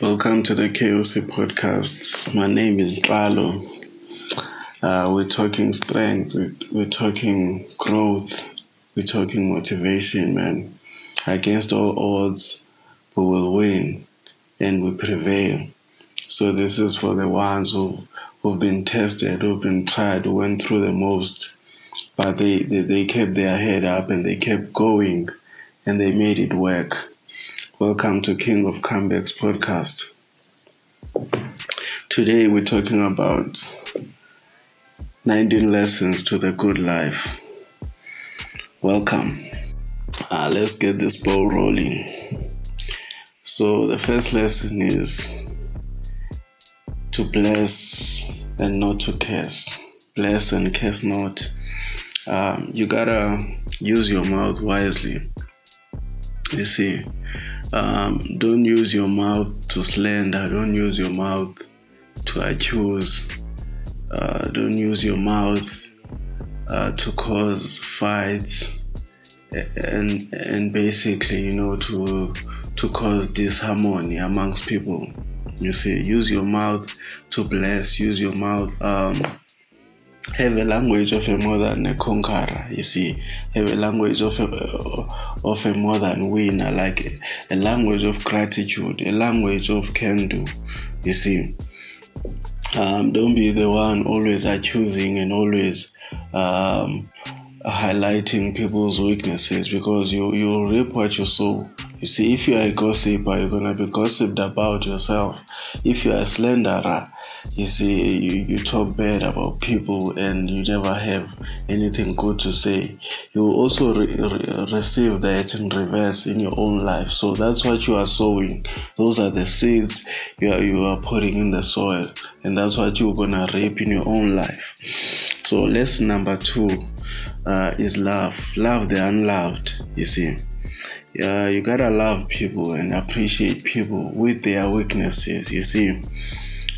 Welcome to the KOC podcast. My name is Lalo. Uh, we're talking strength, we're, we're talking growth, we're talking motivation, man. Against all odds, we will win and we prevail. So, this is for the ones who, who've been tested, who've been tried, who went through the most, but they, they, they kept their head up and they kept going and they made it work. Welcome to King of Comebacks podcast. Today we're talking about 19 lessons to the good life. Welcome. Uh, let's get this ball rolling. So, the first lesson is to bless and not to curse. Bless and curse not. Um, you gotta use your mouth wisely. You see, um, don't use your mouth to slander. Don't use your mouth to accuse. Uh, don't use your mouth uh, to cause fights and and basically, you know, to to cause disharmony amongst people. You see, use your mouth to bless. Use your mouth. Um, have a language of a a conqueror. You see, have a language of a of a more than winner, like a, a language of gratitude, a language of can do. You see, um, don't be the one always accusing and always um, highlighting people's weaknesses because you you reap what you sow. You see, if you are a gossiper, you're gonna be gossiped about yourself. If you are a slanderer, you see you, you talk bad about people and you never have anything good to say. You also re- re- receive that in reverse in your own life. So that's what you are sowing. Those are the seeds you are, you are putting in the soil. And that's what you're gonna reap in your own life. So lesson number two uh, is love. Love the unloved you see. Uh, you gotta love people and appreciate people with their weaknesses you see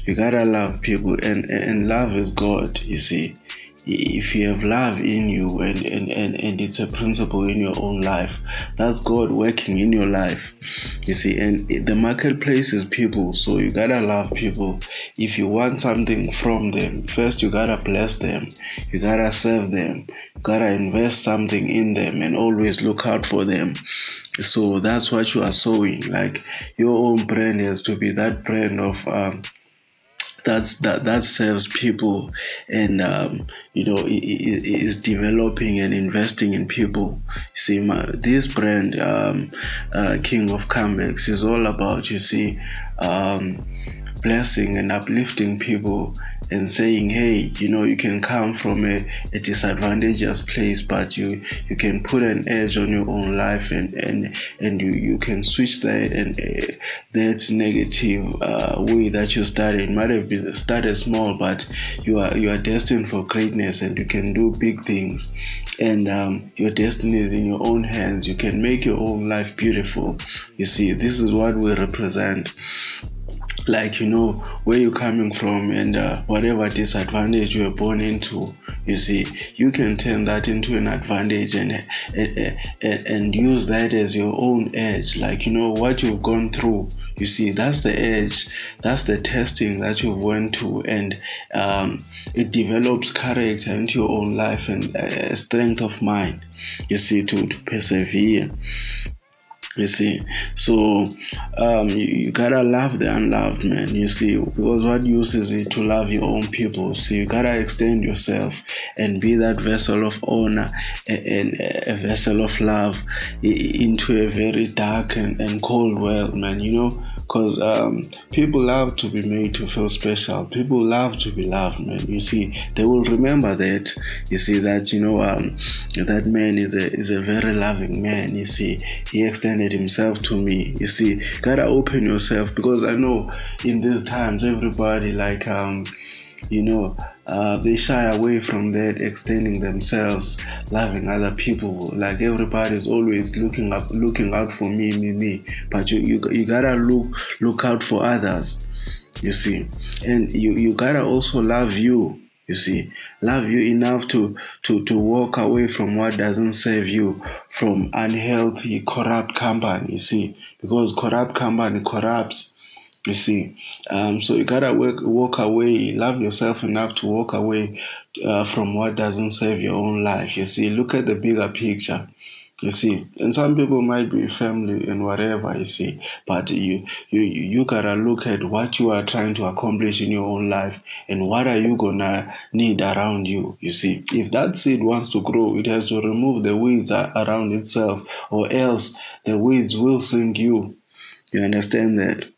you gotta love people and and love is god you see. If you have love in you and, and, and, and it's a principle in your own life that's god working in your life you see. And the marketplace is people so you gotta love people. If you want something from them first you gotta bless them you gotta serve them you gotta invest something in them and always look out for them. So that's what you are sowing like your own brand has to be that brand of um, that's that that serves people and um, you know is developing and investing in people. See my, this brand um, uh, king of comebacks is all about you see um, blessing and uplifting people and saying, hey, you know, you can come from a, a disadvantageous place, but you you can put an edge on your own life and and and you, you can switch that and uh, that negative uh, way that you started might have been started small, but you are you are destined for greatness and you can do big things. And um, your destiny is in your own hands. You can make your own life beautiful. You see, this is what we represent like you know where you're coming from and uh, whatever disadvantage you were born into you see you can turn that into an advantage and, and and use that as your own edge. Like you know what you've gone through you see that's the edge that's the testing that you've went to and um, it develops character into your own life and a strength of mind you see to, to persevere you see, so um, you, you, gotta love the unloved, man. You see, because what use is it to love your own people? See, you gotta extend yourself and be that vessel of honor and, a vessel of love into a very dark and, and cold world, man. You know, because um, people love to be made to feel special. People love to be loved, man. You see, they will remember that. You see that you know um, that man is a is a very loving man. You see, he extended himself to me. You see, gotta open yourself because I know in these times everybody like um, you know uh, they shy away from that extending themselves loving other people. Like everybody's always looking up looking out for me me me. But you you, you gotta look look out for others you see. And you you gotta also love you you see love you enough to to to walk away from what doesn't serve you from unhealthy corrupt company you see because corrupt company corrupts You see, um, so you gotta work, walk away, love yourself enough to walk away uh, from what doesn't serve your own life. You see, look at the bigger picture. You see, and some people might be family and whatever you see, but you you you gotta look at what you are trying to accomplish in your own life and what are you gonna need around you. You see, if that seed wants to grow, it has to remove the weeds around itself, or else the weeds will sink you. You understand that?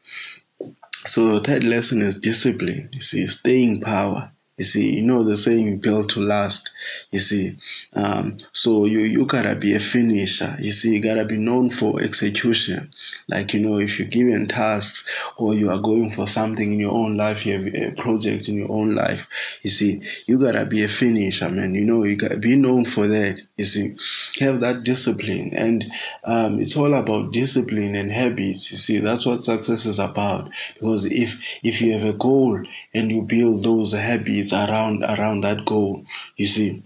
So the third lesson is discipline. You see, staying power. You see, you know the saying built to last. You see, um, so you you gotta be a finisher. You see, you gotta be known for execution. Like you know, if you're given tasks or you are going for something in your own life, you have a project in your own life. You see, you gotta be a finisher, man. You know, you gotta be known for that. You see, have that discipline, and um, it's all about discipline and habits. You see, that's what success is about. Because if if you have a goal and you build those habits around around that goal, you see,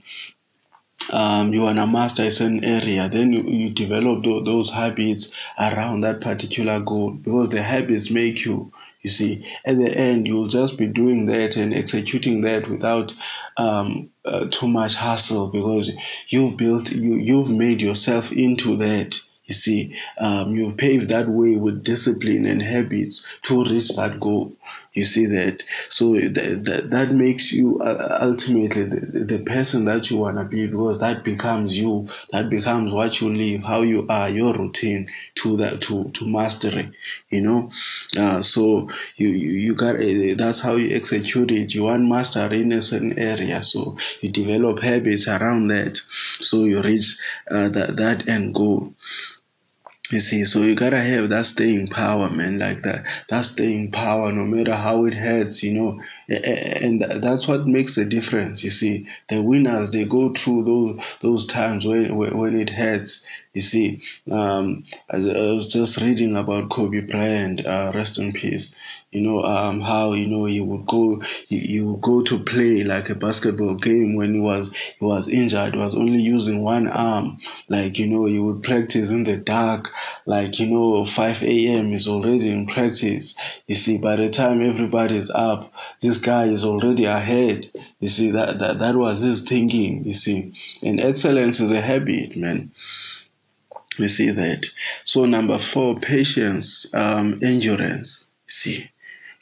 um, you want to master a certain area, then you, you develop th- those habits around that particular goal because the habits make you. You see, at the end, you'll just be doing that and executing that without um, uh, too much hassle because you've built, you you've made yourself into that. You see, um, you've paved that way with discipline and habits to reach that goal. You see that? So that, that, makes you uh, ultimately the, the person that you want to be because that becomes you. That becomes what you live, how you are, your routine to that, to, to mastery, you know? Uh, so you, you, you got, uh, that's how you execute it. You want mastery in a certain area. So you develop habits around that. So you reach uh, that, that end goal. You see, so you gotta have that staying power, man, like that. That staying power, no matter how it hurts, you know, and that's what makes the difference. You see, the winners they go through those those times when when it hurts. You see, um, I, was just reading about Kobe Bryant, uh, rest in peace you know um, how you know he would go he, he, would go to play like a basketball game when he was he was injured. He was only using one arm. Like you know he would practice in the dark. Like you know 5 a.m is already in practice. You see by the time everybody's up this guy is already ahead. You see that that, that was his thinking you see. And excellence is a habit man. You see that? So number four patience um endurance. See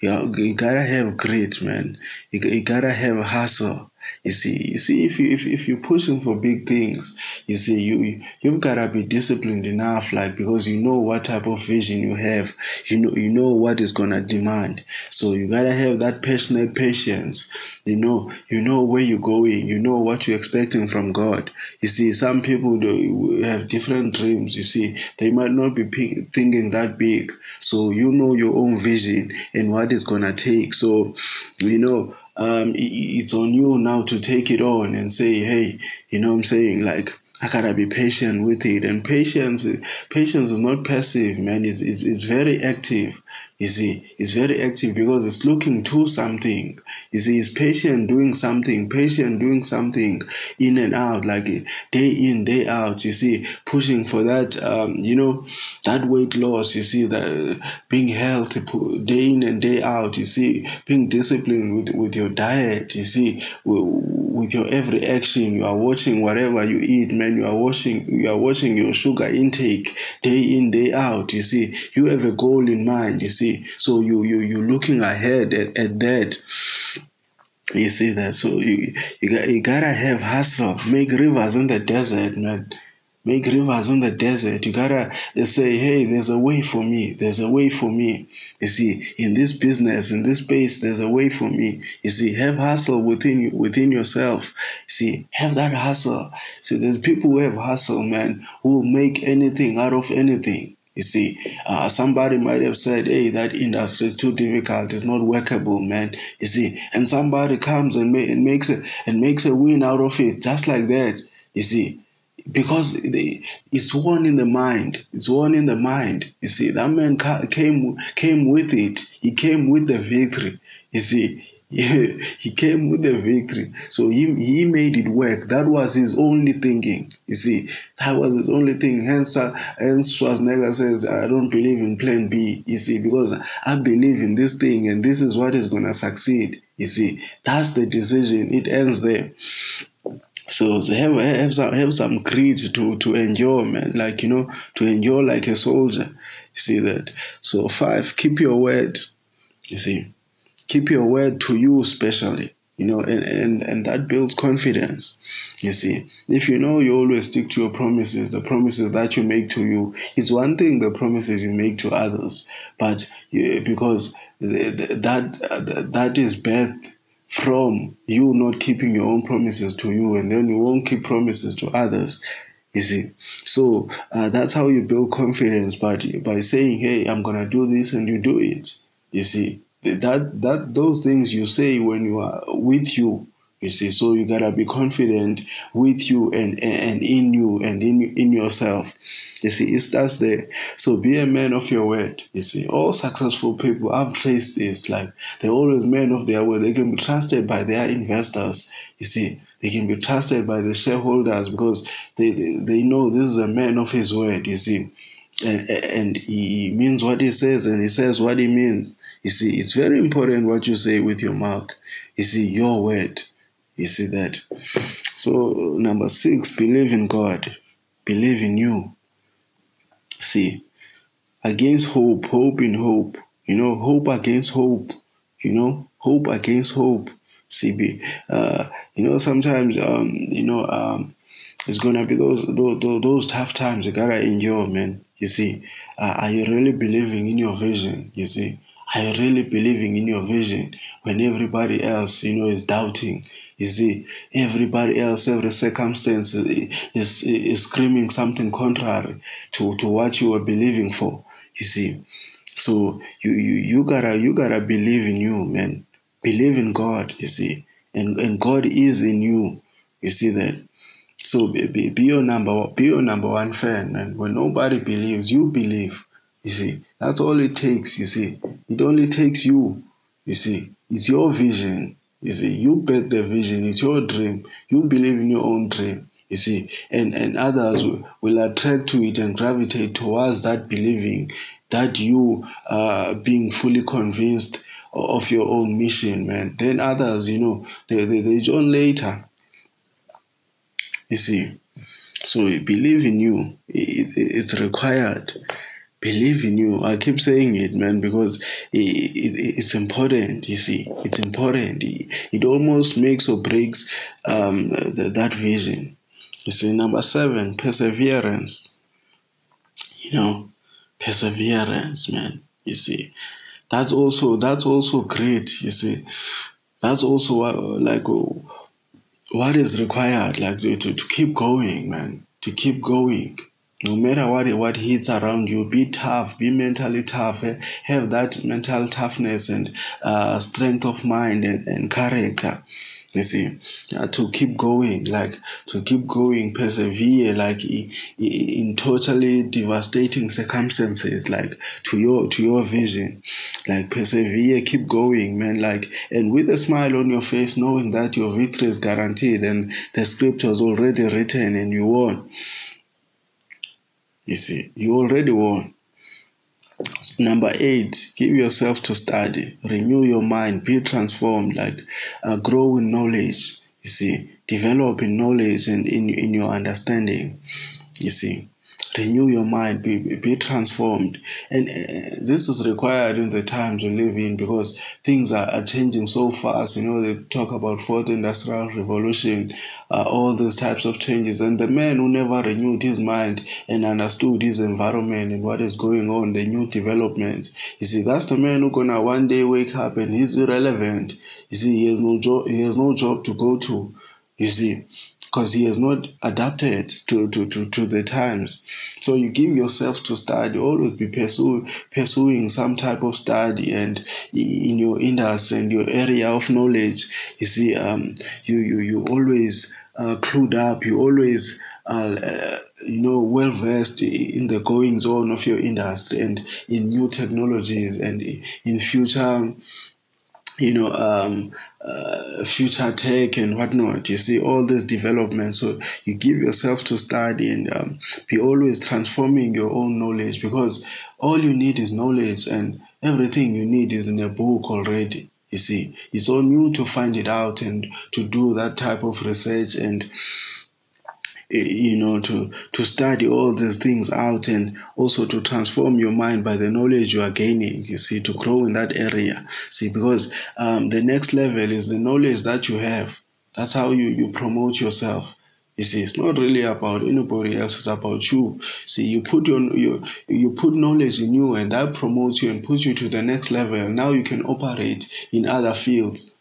you, you gotta have grit, man. You, you gotta have hustle. You see, you see, if you if, if you're pushing for big things, you see, you you've gotta be disciplined enough, like because you know what type of vision you have, you know you know what is gonna demand. So you gotta have that personal patience. You know, you know where you're going, you know what you're expecting from God. You see, some people do, have different dreams. You see, they might not be thinking that big. So you know your own vision and what it's gonna take. So, you know um, it's on you now to take it on and say, hey, you know what I'm saying? Like, I gotta be patient with it. And patience, patience is not passive, man. It's, it's, it's very active. You see, it's very active because it's looking to something. You see, it's patient doing something, patient doing something in and out, like day in, day out. You see, pushing for that, um, you know, that weight loss. You see, that being healthy day in and day out. You see, being disciplined with, with your diet. You see, with your every action, you are watching whatever you eat, man. You are watching, you are watching your sugar intake day in, day out. You see, you have a goal in mind. You see. So you you you're looking ahead at, at that. You see that. So you you got you gotta have hustle. Make rivers in the desert, man. Make rivers in the desert. You gotta say, hey, there's a way for me. There's a way for me. You see, in this business, in this space, there's a way for me. You see, have hustle within you, within yourself. See, have that hustle. See, there's people who have hustle, man, who will make anything out of anything. You see, uh, somebody might have said, "Hey, that industry is too difficult. It's not workable, man." You see, and somebody comes and, ma- and makes it and makes a win out of it, just like that. You see, because they, it's one in the mind. It's one in the mind. You see, that man ca- came came with it. He came with the victory. You see, he came with the victory. So he, he made it work. That was his only thinking. You see, that was his only thing. Hence, uh, hence Schwarzenegger says, I don't believe in plan B. You see, because I believe in this thing and this is what is going to succeed. You see, that's the decision. It ends there. So have have some have some greed to to endure, man. Like you know, to endure like a soldier. You see that. So five, keep your word. You see, keep your word to you especially you know and, and and that builds confidence you see. If you know you always stick to your promises the promises that you make to you is one thing the promises you make to others but you, because that that is birthed from you not keeping your own promises to you and then you won't keep promises to others you see. So uh, that's how you build confidence but by saying hey i'm gonna do this and you do it you see that that those things you say when you are with you you see. So you gotta be confident with you and and in you and in in yourself. You see it starts there. So be a man of your word you see. All successful people i've faced this. Like they're always men of their word. They can be trusted by their investors you see. They can be trusted by the shareholders because they they, they know this is a man of his word you see and, he means what he says and he says what he means you see, it's very important what you say with your mouth. You see, your word. You see that. So, number six, believe in God, believe in you. See, against hope, hope in hope. You know, hope against hope. You know, hope against hope. See, uh, you know, sometimes, um, you know, um, it's gonna be those, those those tough times you gotta endure, man. You see, uh, are you really believing in your vision? You see, are you really believing in your vision when everybody else, you know, is doubting? You see, everybody else, every circumstance is, is screaming something contrary to, to what you are believing for. You see, so you, you, you gotta, you gotta believe in you, man. Believe in God, you see, and, and God is in you. You see that. So be, be, be your number, be your number one fan, man. When nobody believes, you believe. You see, that's all it takes. You see, it only takes you. You see, it's your vision. You see, you bet the vision. It's your dream. You believe in your own dream. You see, and, and others will, will attract to it and gravitate towards that believing that you are being fully convinced of your own mission, man. Then others, you know, they, they, they join later. You see, so believe in you. It, it's required believe in you. I keep saying it, man, because it, it, it's important. You see, it's important. It, it almost makes or breaks um, the, that vision. You see, number seven, perseverance. You know, perseverance, man. You see, that's also that's also great. You see, that's also uh, like what is required, like to, to keep going, man, to keep going no matter what what hits around you be tough be mentally tough eh? have that mental toughness and uh, strength of mind and, and character you see uh, to keep going like to keep going persevere like in, in totally devastating circumstances like to your to your vision. Like persevere keep going man. Like and with a smile on your face knowing that your victory is guaranteed and the script was already written and you won. You see, you already won. Number eight, give yourself to study, renew your mind, be transformed, like uh, grow in knowledge. You see, develop in knowledge and in, in your understanding. You see, renew your mind, be, be transformed. And uh, this is required in the times we live in because things are, are changing so fast. You know, they talk about fourth industrial revolution, uh, all these types of changes. And the man who never renewed his mind and understood his environment and what is going on, the new developments, you see, that's the man who gonna one day wake up and he's irrelevant. You see, he has no job, he has no job to go to. You see, because he has not adapted to, to, to, to the times. So you give yourself to study, always be pursue, pursuing some type of study and in your industry and your area of knowledge. You see, um, you, you, you always uh, clued up, you always uh, uh, you know, well versed in the goings on of your industry and in new technologies and in future you know, um, uh, future tech and whatnot. You see all this development. So you give yourself to study and um, be always transforming your own knowledge because all you need is knowledge and everything you need is in a book already. You see, it's on you to find it out and to do that type of research and you know to to study all these things out and also to transform your mind by the knowledge you are gaining you see to grow in that area see because um, the next level is the knowledge that you have that's how you you promote yourself you see, it's not really about anybody else. It's about you. See, you put your you you put knowledge in you, and that promotes you and puts you to the next level. Now you can operate in other fields.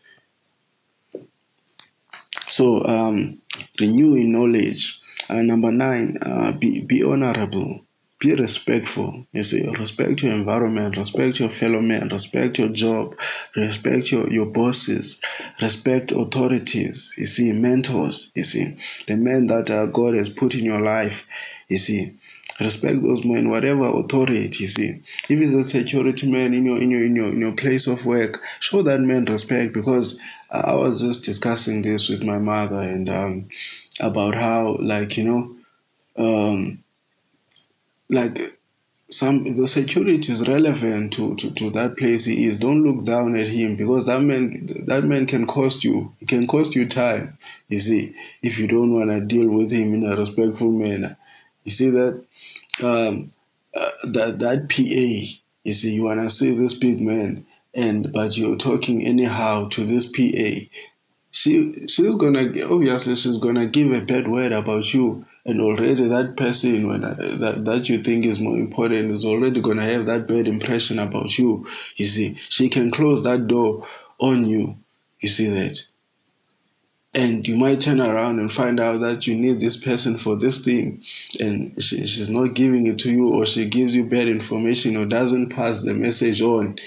So um, renewing knowledge. Uh, number nine, uh, be, be honorable. Be respectful. You see, respect your environment, respect your fellow men, respect your job, respect your, your bosses, respect authorities. You see, mentors. You see, the men that uh, God has put in your life. You see, respect those men, whatever authority. You see, if it's a security man in your in your in your in your place of work, show that man respect because I was just discussing this with my mother and um, about how, like, you know, um, like some the security is relevant to, to, to that place he is. Don't look down at him because that man that man can cost you. It can cost you time. You see, if you don't want to deal with him in a respectful manner. You see that um, uh, that that PA. You see, you wanna see this big man and but you're talking anyhow to this PA, she she's gonna obviously she's gonna give a bad word about you, and already that person when uh, that that you think is more important is already gonna have that bad impression about you. You see, she can close that door on you. You see that. And you might turn around and find out that you need this person for this thing, and she, she's not giving it to you, or she gives you bad information, or doesn't pass the message on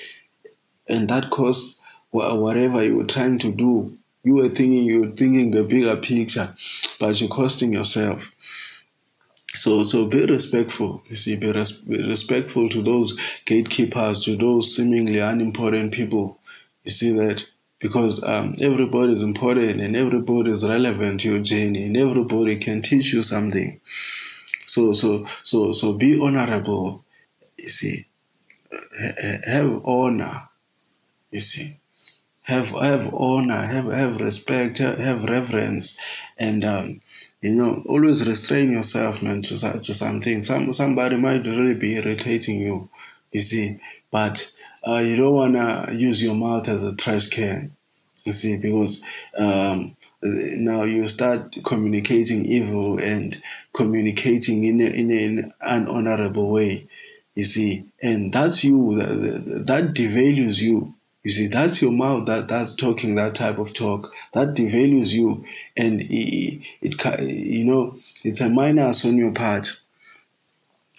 and that cost whatever you were trying to do. You were thinking you were thinking the bigger picture, but you're costing yourself. So, so be respectful. You see, be, res- be respectful to those gatekeepers, to those seemingly unimportant people. You see that because um, everybody is important and everybody is relevant to your journey, and everybody can teach you something. So, so, so, so be honorable. You see, have honor you see, have have honor, have have respect, have, have reverence, and um, you know, always restrain yourself, man, to to something. Some somebody might really be irritating you, you see, but uh, you don't wanna use your mouth as a trash can. You see, because um, now you start communicating evil and communicating in, a, in, an honorable way. You see, and that's you. That, that devalues you. You see, that's your mouth that that's talking that type of talk that devalues you, and it, it you know it's a minus on your part.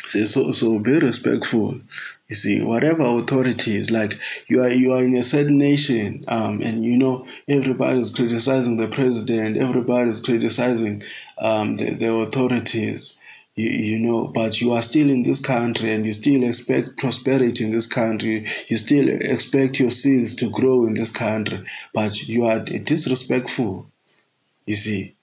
See, so so be respectful. You see, whatever authority is like you are you are in a certain nation, um, and you know everybody is criticizing the president, everybody is criticizing um, the, the authorities you, you know, but you are still in this country and you still expect prosperity in this country. You still expect your seeds to grow in this country, but you are disrespectful. You see,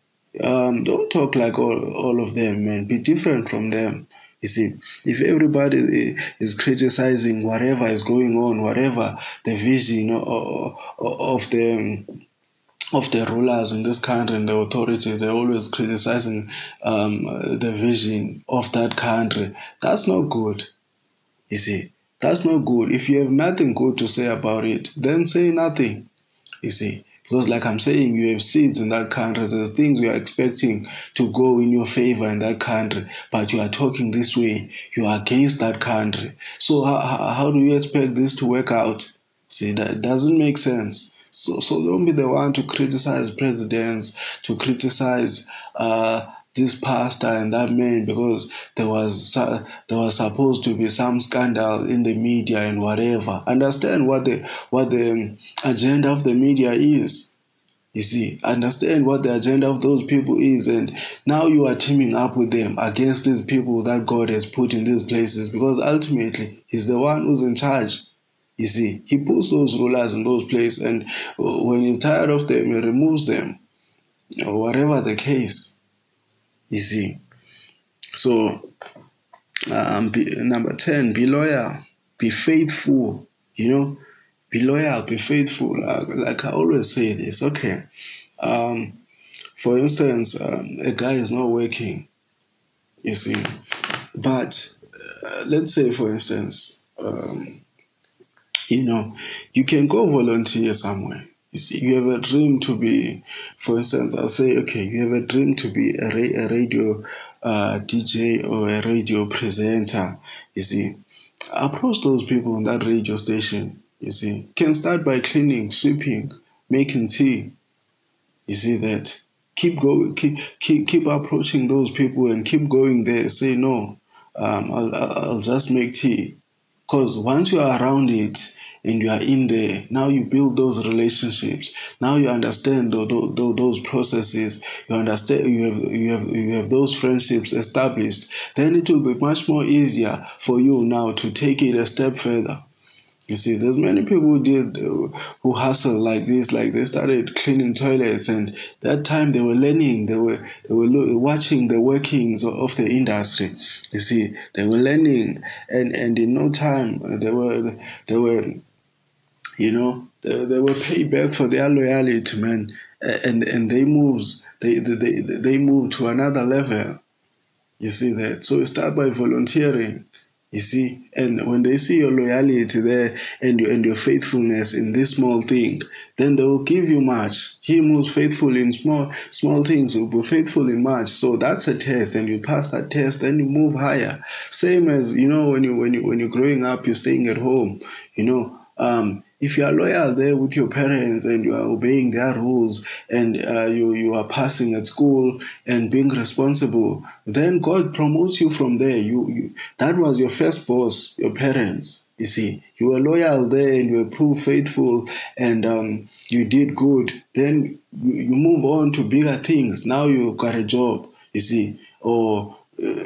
um, don't talk like all, all of them, man. Be different from them. You see, if everybody is criticizing whatever is going on, whatever the vision of the of the rulers in this country and the authorities, they're always criticizing um, the vision of that country. That's not good. You see, that's not good. If you have nothing good to say about it, then say nothing. You see, because like I'm saying, you have seeds in that country. There's things you are expecting to go in your favor in that country, but you are talking this way. You are against that country. So how, how do you expect this to work out? See, that doesn't make sense. So, so don't be the one to criticize presidents, to criticize uh, this pastor and that man because there was uh, there was supposed to be some scandal in the media and whatever. Understand what the what the agenda of the media is. You see, understand what the agenda of those people is, and now you are teaming up with them against these people that God has put in these places because ultimately He's the one who's in charge. You see, he puts those rulers in those places, and when he's tired of them, he removes them, or whatever the case. You see, so um, be, number ten, be loyal, be faithful. You know, be loyal, be faithful. Like, like I always say this. Okay, um, for instance, um, a guy is not working. You see, but uh, let's say, for instance. Um, you know, you can go volunteer somewhere. You see, you have a dream to be, for instance, I'll say, okay, you have a dream to be a, ra- a radio uh, DJ or a radio presenter. You see, approach those people on that radio station. You see, can start by cleaning, sweeping, making tea. You see that. Keep going, keep keep keep approaching those people and keep going there. Say no, um, I'll I'll just make tea, because once you are around it, and you are in there. Now you build those relationships. Now you understand the, the, those processes. You understand you have you have you have those friendships established. Then it will be much more easier for you now to take it a step further. You see, there's many people who did who hustle like this, like they started cleaning toilets, and that time they were learning, they were they were watching the workings of the industry. You see, they were learning, and and in no time uh, they were they were you know, they, they were paid back for their loyalty, man, and and they moves they they they move to another level. You see that. So start by volunteering. You see, and when they see your loyalty there and your and your faithfulness in this small thing, then they will give you much. He who's faithful in small small things will be faithful in much. So that's a test, and you pass that test, then you move higher. Same as you know when you when you when you're growing up, you're staying at home. You know, um, if you are loyal there with your parents and you are obeying their rules and uh, you, you are passing at school and being responsible, then God promotes you from there. You, you that was your first boss, your parents. You see, you were loyal there and you were proved faithful and um, you did good. Then you, move on to bigger things. Now you got a job. You see, or uh,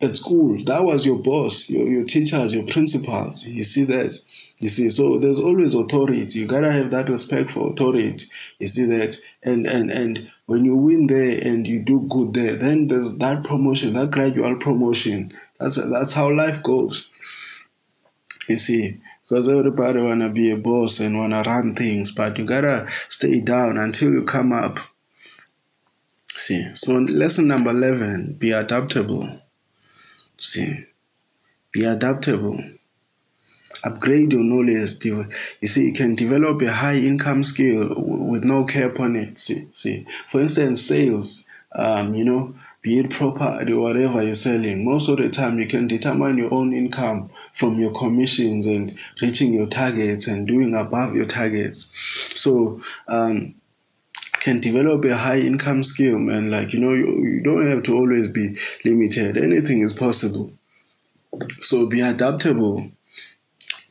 at school, that was your boss, your, your teachers, your principals. You see that you see, so there's always authority. You gotta have that respect for authority. You see that, and and and when you win there and you do good there, then there's that promotion, that gradual promotion. That's that's how life goes. You see, because everybody wanna be a boss and wanna run things, but you gotta stay down until you come up. See, so lesson number eleven: be adaptable. See, be adaptable upgrade your knowledge. You see, you can develop a high income skill with no cap on it. See, see. for instance, sales. Um, you know, be it property or whatever you're selling. Most of the time, you can determine your own income from your commissions and reaching your targets and doing above your targets. So. Um, can develop a high income skill and like you know you, you don't have to always be limited anything is possible so be adaptable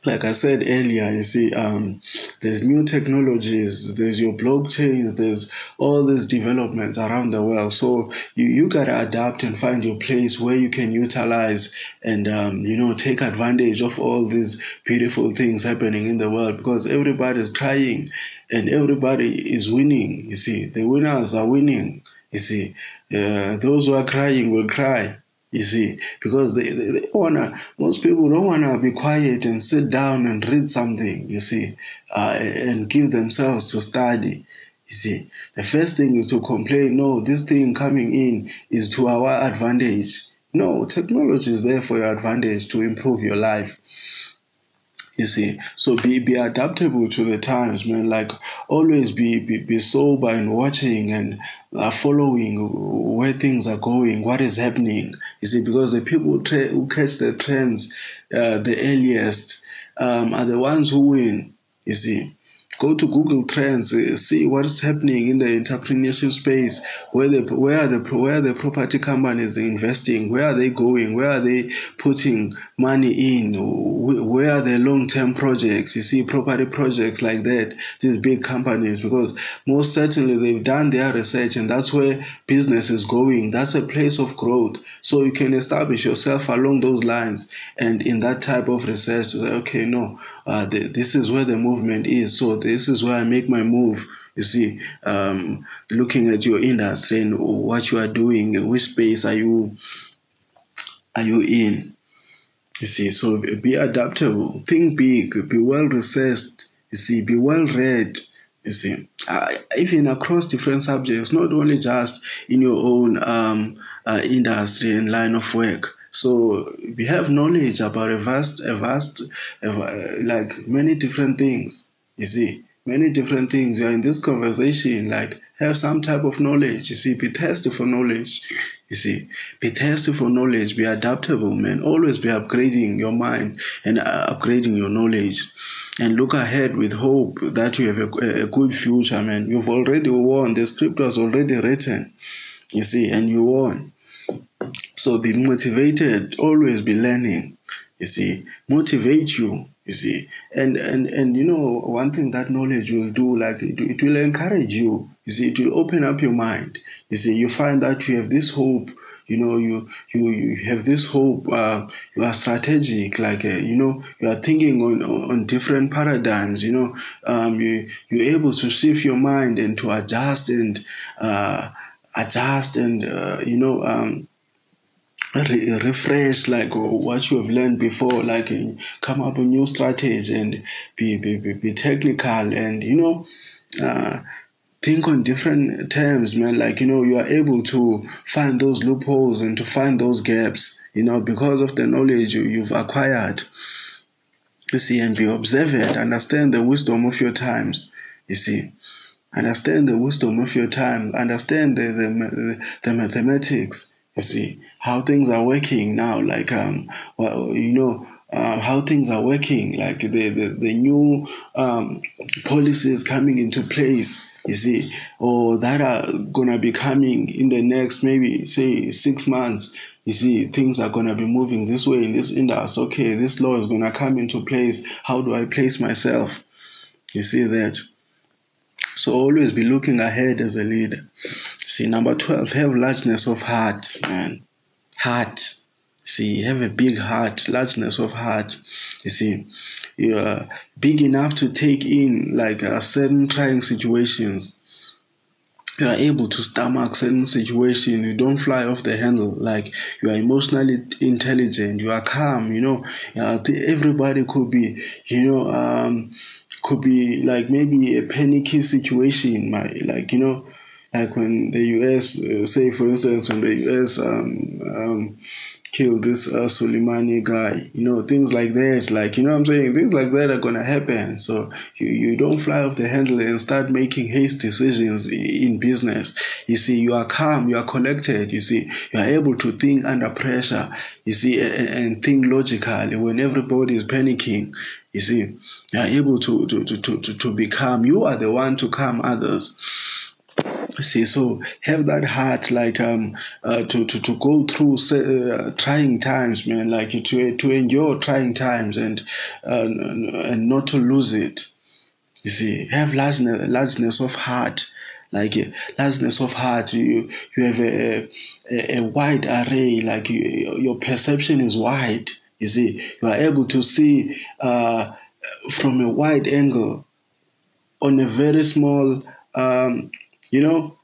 like I said earlier, you see, um, there's new technologies, there's your blockchains, there's all these developments around the world. So you, you gotta adapt and find your place where you can utilize and, um, you know, take advantage of all these beautiful things happening in the world because everybody's trying and everybody is winning. You see, the winners are winning. You see, uh, those who are crying will cry. You see, because they, they, they wanna, most people don't wanna be quiet and sit down and read something, you see, uh, and give themselves to study. You see, the first thing is to complain, no, this thing coming in is to our advantage. No, technology is there for your advantage to improve your life. You see, so be be adaptable to the times, man. Like always be be, be sober and watching and uh, following where things are going, what is happening. You see, because the people tra- who catch the trends uh, the earliest um, are the ones who win. You see, Go to Google Trends, uh, see what's happening in the entrepreneurship space. Where the where are the where the property companies investing? Where are they going? Where are they putting money in? Where are the long term projects? You see property projects like that. These big companies because most certainly they've done their research and that's where business is going. That's a place of growth. So you can establish yourself along those lines and in that type of research to say, okay, no, uh, this is where the movement is. So this is where I make my move. You see, um, looking at your industry and what you are doing, which space are you are you in? You see, so be adaptable, think big, be well researched. You see, be well read. You see, uh, even across different subjects, not only just in your own um, uh, industry and line of work. So we have knowledge about a vast, a vast, a, like many different things. You see, many different things. You're in this conversation, like have some type of knowledge. You see, be thirsty for knowledge. You see, be thirsty for knowledge. Be adaptable, man. Always be upgrading your mind and uh, upgrading your knowledge. And look ahead with hope that you have a, a good future, man. You've already won. The script was already written. You see, and you won. So be motivated, always be learning. You see, motivate you. You see, and and and you know one thing that knowledge will do, like it, it will encourage you. You see, it will open up your mind. You see, you find that you have this hope you know you you you have this hope uh, you are strategic like uh, you know you are thinking on on different paradigms you know um, you you're able to shift your mind and to adjust and uh, adjust and uh, you know um, re- refresh like what you have learned before like uh, come up with new strategy and be, be, be, be technical and you know uh, think on different terms man. Like you know you are able to find those loopholes and to find those gaps you know because of the knowledge you, you've acquired. You see and be observant understand the wisdom of your times you see. Understand the wisdom of your time, understand the, the, the mathematics, you see, how things are working now, like, um, well, you know, uh, how things are working, like the, the, the new um, policies coming into place, you see, or that are gonna be coming in the next maybe say six months. You see, things are gonna be moving this way in this industry. Okay, this law is gonna come into place. How do I place myself? You see that. So always be looking ahead as a leader. See, number 12, have largeness of heart, man. Heart. See, have a big heart, largeness of heart. You see, you are big enough to take in like uh, certain trying situations. You are able to stomach certain situations. You don't fly off the handle. Like you are emotionally intelligent. You are calm. You know, uh, everybody could be. You know, um, could be like maybe a panicky situation, my like you know, like when the U.S. Uh, say for instance when the U.S. Um, um, killed this uh, Soleimani guy, you know things like that. Like you know I'm saying things like that are gonna happen. So you you don't fly off the handle and start making haste decisions in business. You see you are calm, you are collected. You see you are able to think under pressure. You see and, and think logically when everybody is panicking. You see, you are able to, to, to, to, to become, you are the one to calm others. See, so have that heart, like um, uh, to, to to go through uh, trying times, man, like to to endure trying times and uh, and not to lose it. You see, have largeness, largeness of heart, like largeness of heart. You you have a a, a wide array, like you, your perception is wide. You see, you are able to see uh, from a wide angle on a very small, um, you know,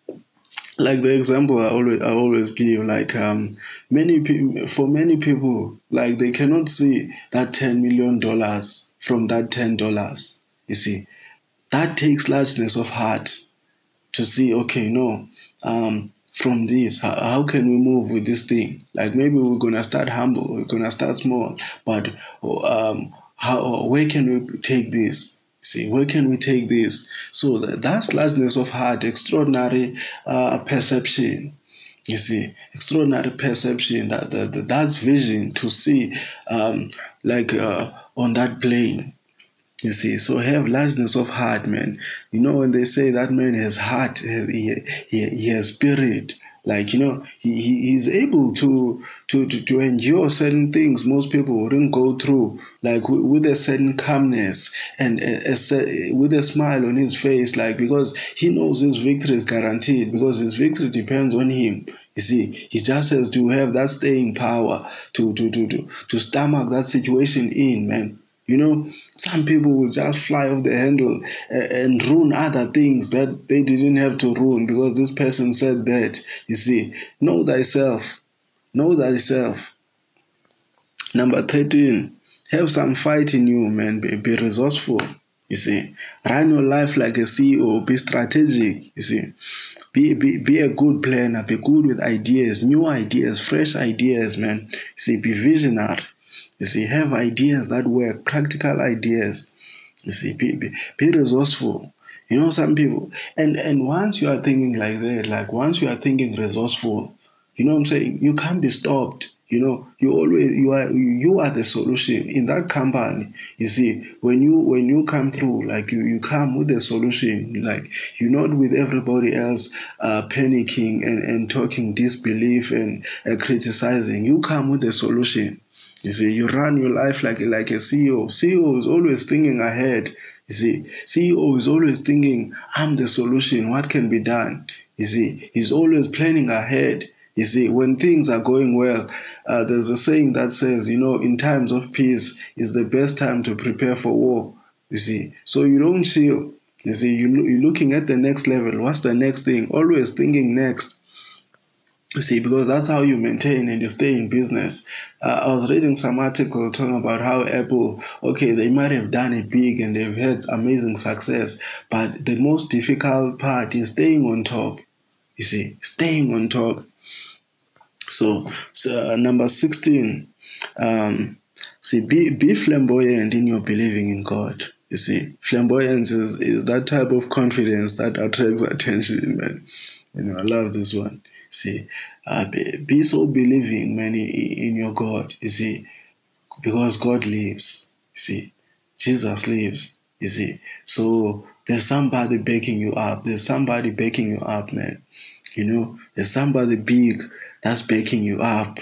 like the example I always I always give, like um, many people for many people, like they cannot see that ten million dollars from that ten dollars. You see, that takes largeness of heart to see. Okay, no, um, from this? How, how can we move with this thing? Like maybe we're gonna start humble, we're gonna start small, but um, how where can we take this? See, where can we take this? So that, that's largeness of heart, extraordinary uh, perception. You see, extraordinary perception. That, that that's vision to see, um, like uh, on that plane. You see, so have largeness of heart, man. You know, when they say that man has heart, he, he, he has spirit, like you know he, he he's able to, to to to endure certain things most people wouldn't go through like with a certain calmness and a, a, with a smile on his face like because he knows his victory is guaranteed because his victory depends on him you see, he just has to have that staying power to to to to, to stomach that situation in, man. You know, some people will just fly off the handle and ruin other things that they didn't have to ruin because this person said that. You see, know thyself. Know thyself. Number 13, have some fight in you, man. Be, be resourceful. You see, run your life like a CEO. Be strategic. You see, be, be, be a good planner. Be good with ideas, new ideas, fresh ideas, man. You see, be visionary. You see, have ideas that work, practical ideas. You see, be, be, resourceful. You know, some people, and and once you are thinking like that, like once you are thinking resourceful, you know what I'm saying, you can't be stopped. You know, you always you are you are the solution in that company. You see, when you when you come through, like you you come with a solution. Like you're not with everybody else uh, panicking and and talking disbelief and uh, criticizing. You come with a solution. You see, you run your life like like a CEO. CEO is always thinking ahead. You see, CEO is always thinking, I'm the solution. What can be done? You see, he's always planning ahead. You see, when things are going well, uh, there's a saying that says, you know, in times of peace is the best time to prepare for war. You see, so you don't chill. You see, you, you're looking at the next level. What's the next thing? Always thinking next. See, because that's how you maintain and you stay in business. Uh, I was reading some article talking about how Apple, okay, they might have done it big and they've had amazing success, but the most difficult part is staying on top. You see, staying on top. So, so uh, number 16, um, see, be, be flamboyant in your believing in God. You see, flamboyance is, is that type of confidence that attracts attention, man. You know, I love this one. See, uh, be, be so believing, man, in, in your God. You see, because God lives. You see, Jesus lives. You see, so there's somebody backing you up. There's somebody backing you up, man. You know, there's somebody big that's backing you up.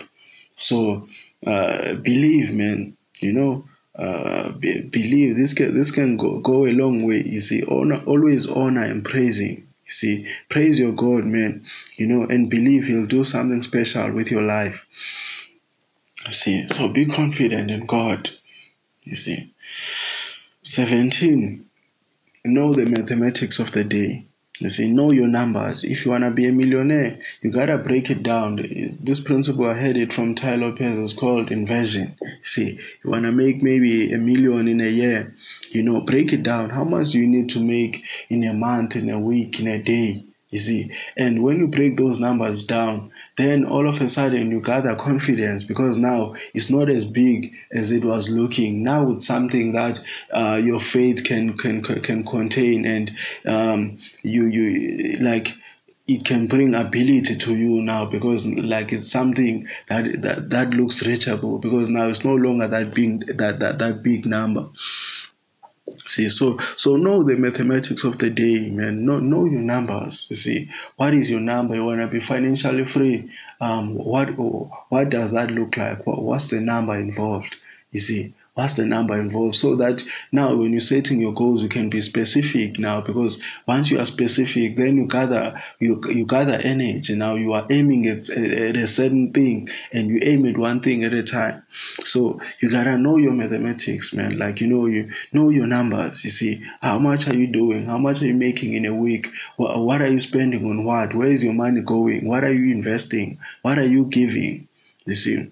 So uh, believe, man. You know, uh, be, believe this can this can go go a long way. You see, honor, always honor and praising. See, praise your God, man, you know, and believe He'll do something special with your life. You see, so be confident in God. You see, 17. Know the mathematics of the day. You say, know your numbers. If you want to be a millionaire, you got to break it down. This principle, I heard it from Tai Lopez, is called inversion. See, you want to make maybe a million in a year, you know, break it down. How much do you need to make in a month, in a week, in a day? You see, and when you break those numbers down, then all of a sudden you gather confidence because now it's not as big as it was looking. Now it's something that uh, your faith can can can contain, and um, you you like it can bring ability to you now because like it's something that that, that looks reachable because now it's no longer that big that, that that big number See, so so know the mathematics of the day, man. Know know your numbers. You see, what is your number? You wanna be financially free. Um, what what does that look like? What, what's the number involved? You see, what's the number involved so that now when you're setting your goals you can be specific now because once you are specific then you gather you, you gather energy. Now you are aiming at, at a certain thing and you aim at one thing at a time. So you gotta know your mathematics man. Like you know you know your numbers. You see how much are you doing? How much are you making in a week? What, what are you spending on what? Where is your money going? What are you investing? What are you giving? You see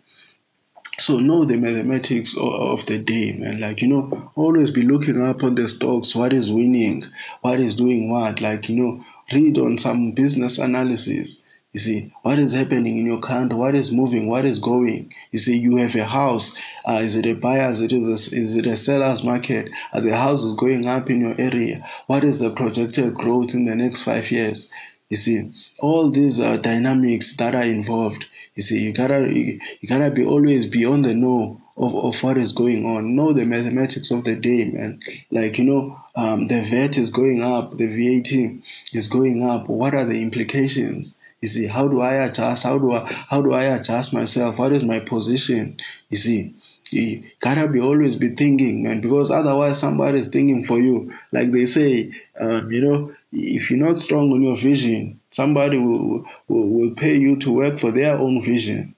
so know the mathematics of the day, man. Like, you know, always be looking up on the stocks, what is winning, what is doing what. Like, you know, read on some business analysis. You see, what is happening in your country? What is moving? What is going? You see, you have a house. Uh, is it a buyer's? It is, a, is it a seller's market? Are the houses going up in your area? What is the projected growth in the next five years? You see, all these uh, dynamics that are involved. You see, you gotta you, you gotta be always be on the know of, of what is going on. Know the mathematics of the day, man. Like, you know, um, the VAT is going up, the VAT is going up. What are the implications? You see, how do I adjust? How do I how do I adjust myself? What is my position? You see, you gotta be always be thinking, man, because otherwise somebody is thinking for you. Like they say, um, you know, if you're not strong on your vision, somebody will, will will pay you to work for their own vision.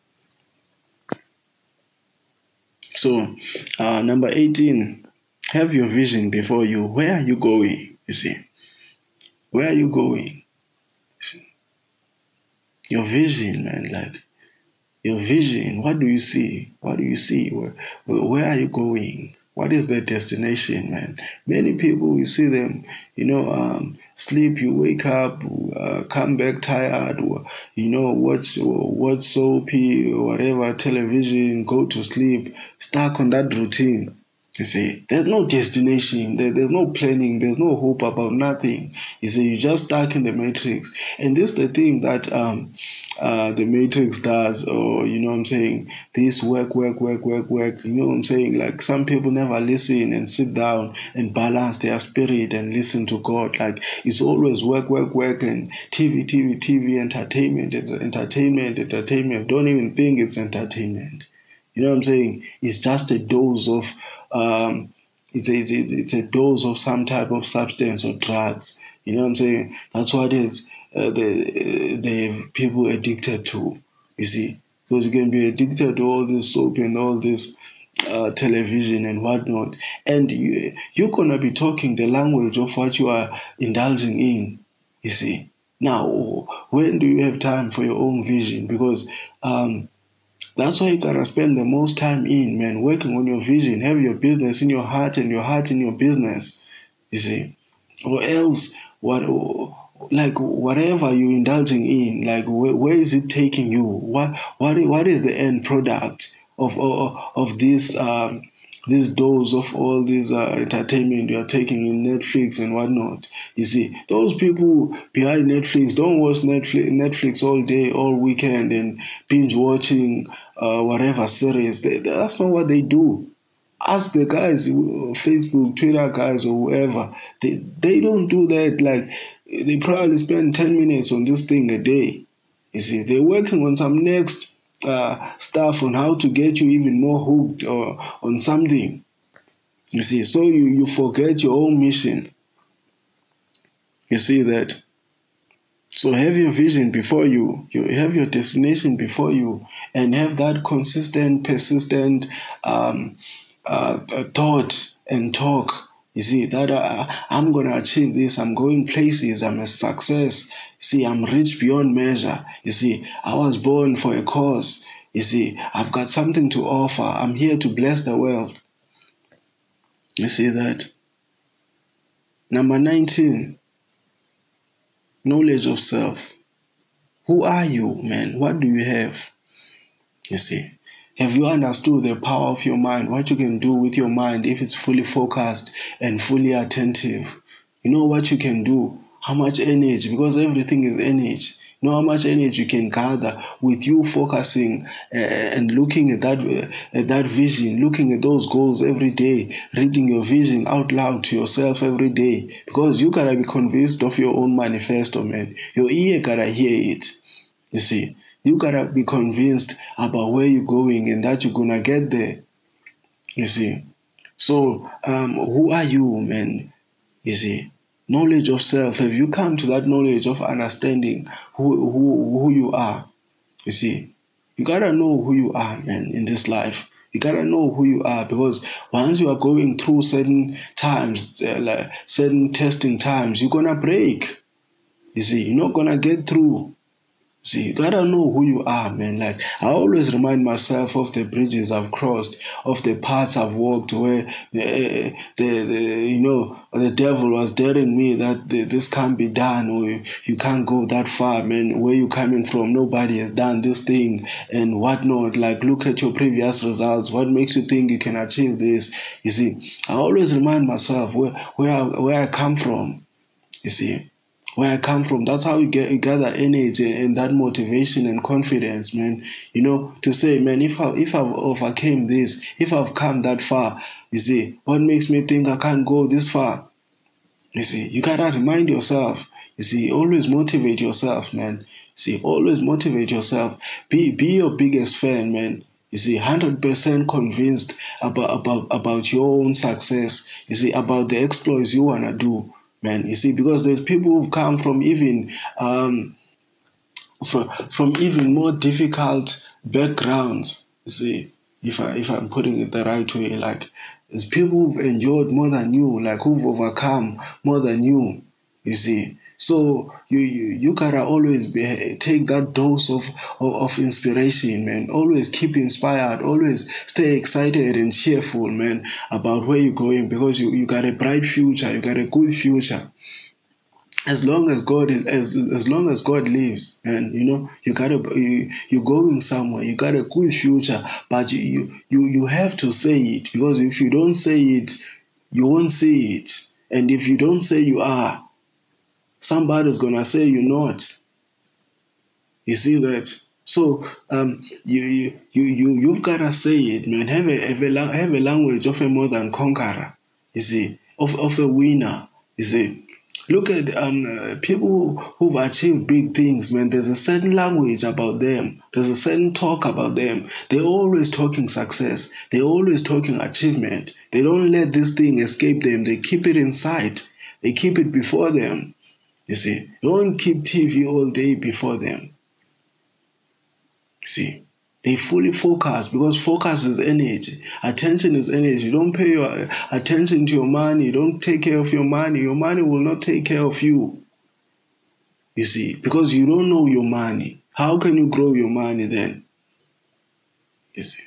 So, uh, number 18, have your vision before you. Where are you going? You see, where are you going? your vision, man. Like your vision. What do you see? What do you see? Where, where are you going? What is their destination, man? Many people, you see them, you know, um, sleep, you wake up, uh, come back tired, you know, watch, watch soapy, whatever, television, go to sleep, stuck on that routine. You see, there's no destination, there, there's no planning, there's no hope about nothing. You see, you're just stuck in the matrix. And this is the thing that um, uh, the matrix does, or you know what I'm saying, this work, work, work, work, work. You know what I'm saying? Like some people never listen and sit down and balance their spirit and listen to God. Like it's always work, work, work, and TV, TV, TV, entertainment, entertainment, entertainment. Don't even think it's entertainment. You know what I'm saying? It's just a dose of um, it's a, it's a dose of some type of substance or drugs. You know what I'm saying? That's what is uh, the the people addicted to. You see, because you can be addicted to all this soap and all this uh, television and whatnot, and you you're gonna be talking the language of what you are indulging in. You see. Now, when do you have time for your own vision? Because um, that's why you gotta spend the most time in, man, working on your vision. Have your business in your heart and your heart in your business. You see, or else what? Like whatever you're indulging in, like where, where is it taking you? What what what is the end product of of, of this um, this dose of all this uh, entertainment you are taking in Netflix and whatnot. You see, those people behind Netflix don't watch Netflix, Netflix all day, all weekend, and binge watching uh, whatever series. They, that's not what they do. Ask the guys, Facebook, Twitter guys, or whoever. They they don't do that. Like they probably spend ten minutes on this thing a day. You see, they're working on some next uh, stuff on how to get you even more hooked or on something. You see, so you, you forget your own mission. You see that. So have your vision before you, you have your destination before you, and have that consistent, persistent um, uh, thought and talk you see, that uh, I'm going to achieve this. I'm going places. I'm a success. See, I'm rich beyond measure. You see, I was born for a cause. You see, I've got something to offer. I'm here to bless the world. You see that? Number 19, knowledge of self. Who are you, man? What do you have? You see, have you understood the power of your mind? What you can do with your mind if it's fully focused and fully attentive? You know what you can do? How much energy? Because everything is energy. You know how much energy you can gather with you focusing uh, and looking at that uh, at that vision, looking at those goals every day, reading your vision out loud to yourself every day. Because you gotta be convinced of your own manifesto, man. Your ear gotta hear it. You see, you gotta be convinced about where you're going and that you're gonna get there. You see. So, um, who are you, man? You see, knowledge of self. Have you come to that knowledge of understanding who who who you are? You see, you gotta know who you are, man, in this life. You gotta know who you are because once you are going through certain times, uh, like certain testing times, you're gonna break. You see, you're not gonna get through. See, you gotta know who you are, man. Like, I always remind myself of the bridges I've crossed, of the paths I've walked where the, the, the you know, the devil was daring me that this can't be done or you, you can't go that far, man. Where you coming from? Nobody has done this thing and whatnot. Like, look at your previous results. What makes you think you can achieve this? You see, I always remind myself where, where, I, where I come from. You see, where I come from. That's how you get you gather energy and that motivation and confidence, man. You know, to say, man, if I if I've overcame this, if I've come that far, you see, what makes me think I can't go this far? You see, you gotta remind yourself. You see, always motivate yourself, man. See, always motivate yourself. Be be your biggest fan, man. You see, hundred percent convinced about about about your own success. You see, about the exploits you wanna do man. You see, because there's people who've come from even um, from, from even more difficult backgrounds. You see, if I if I'm putting it the right way, like there's people who've endured more than you, like who've overcome more than you. You see, so you you, you gotta always be take that dose of, of, of inspiration, man. Always keep inspired. Always stay excited and cheerful, man, about where you're going because you, you got a bright future. You got a good future as long as God is as as long as God lives, and you know you gotta you, you're going somewhere. You got a good future, but you you you have to say it because if you don't say it, you won't see it. And if you don't say you are, somebody's gonna say you're not. You see that? So um, you you you you you've gotta say it, man. Have a have a, have a language of a more than conqueror. You see, of of a winner. You see. Look at um, uh, people who've achieved big things, man. There's a certain language about them. There's a certain talk about them. They're always talking success. They're always talking achievement. They don't let this thing escape them. They keep it inside. They keep it before them. You see, don't keep TV all day before them. See, they fully focus because focus is energy. Attention is energy. You don't pay your uh, attention to your money. You don't take care of your money. Your money will not take care of you. You see, because you don't know your money. How can you grow your money then? You see.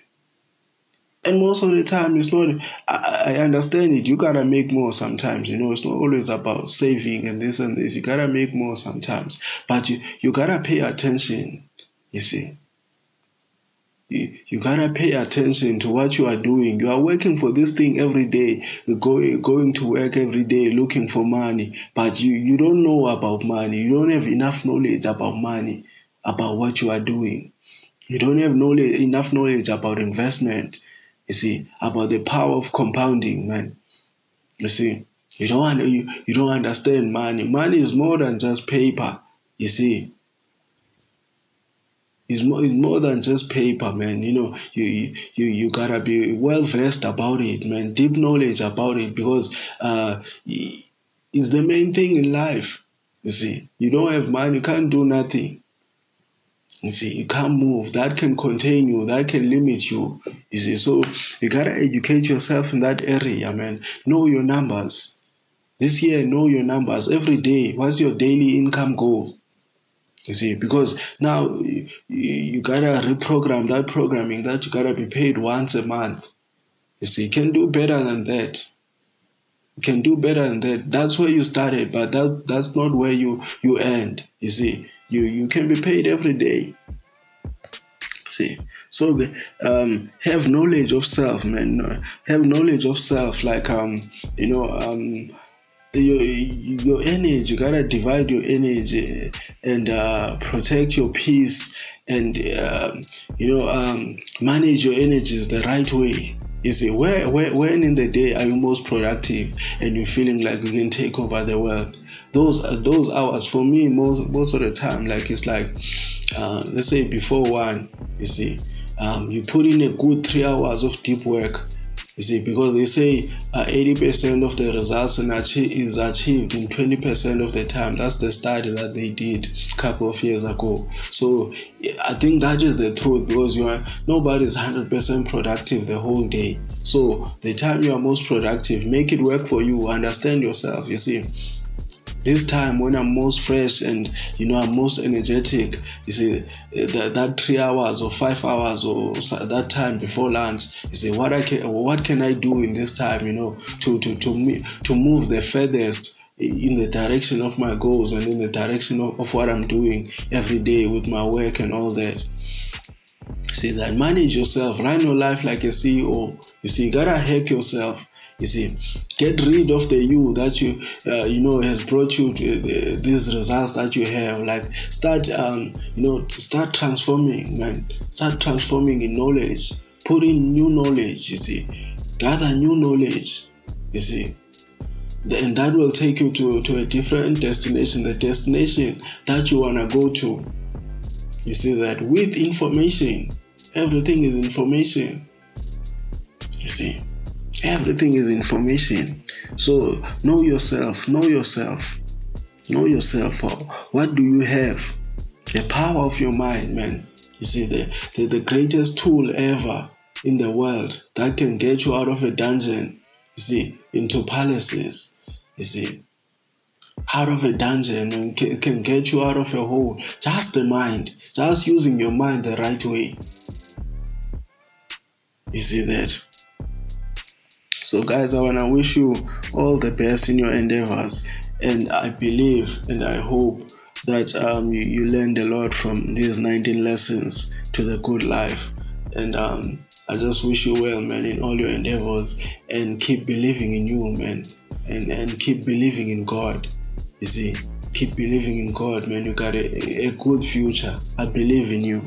And most of the time, it's not, I, I understand it. You gotta make more sometimes, you know, it's not always about saving and this and this. You gotta make more sometimes. But you, you gotta pay attention, you see. You, you gotta pay attention to what you are doing. You are working for this thing every day, going going to work every day looking for money, but you, you don't know about money. You don't have enough knowledge about money, about what you are doing. You don't have knowledge enough knowledge about investment. You see, about the power of compounding, man. You see, you don't you, you don't understand money. Money is more than just paper. You see, it's more, it's more than just paper, man. You know, you you you gotta be well versed about it, man. Deep knowledge about it because uh, it's the main thing in life. You see, you don't have money, you can't do nothing. You see, you can't move. That can contain you. That can limit you. You see, so you gotta educate yourself in that area, man. Know your numbers. This year, know your numbers every day. What's your daily income goal? You see, because now you, you gotta reprogram that programming that you gotta be paid once a month. You see, you can do better than that. You can do better than that. That's where you started, but that that's not where you you end. You see, you you can be paid every day. See, so um, have knowledge of self, man. Have knowledge of self, like um, you know um your your energy you gotta divide your energy and uh, protect your peace and uh, you know um, manage your energies the right way you see where, where when in the day are you most productive and you're feeling like you can take over the world? Those those hours for me most most of the time like it's like uh, let's say before one you see um, you put in a good three hours of deep work you see, because they say uh, 80% of the results is achieved in 20% of the time. That's the study that they did a couple of years ago. So I think that is the truth because you are nobody is 100% productive the whole day. So the time you are most productive, make it work for you. Understand yourself. You see this time when I'm most fresh and you know I'm most energetic, you see eh, that, that three hours or five hours or that time before lunch, you see what I can what can I do in this time, you know, to to to to move the furthest in the direction of my goals and in the direction of, of what I'm doing every day with my work and all that. See that manage yourself, run your life like a CEO. You see, you gotta help yourself You see, get rid of the you that you uh, you know has brought you to uh, these results that you have. Like start um, you know to start transforming, man. Start transforming in knowledge. Put in new knowledge. You see, gather new knowledge. You see, and that will take you to, to a different destination, the destination that you want to go to. You see that with information, everything is information. You see, everything is information. So know yourself, know yourself, know yourself. Uh, what do you have? The power of your mind, man. You see, the, the, the greatest tool ever in the world that can get you out of a dungeon, you see, into palaces you see, out of a dungeon and can get you out of a hole. Just the mind, just using your mind the right way. You see that? So, guys, I want to wish you all the best in your endeavors. And I believe and I hope that um, you, you learned a lot from these 19 lessons to the good life. And um, I just wish you well, man, in all your endeavors and keep believing in you, man and, and keep believing in God. You see, keep believing in God, man. You got a, a good future. I believe in you.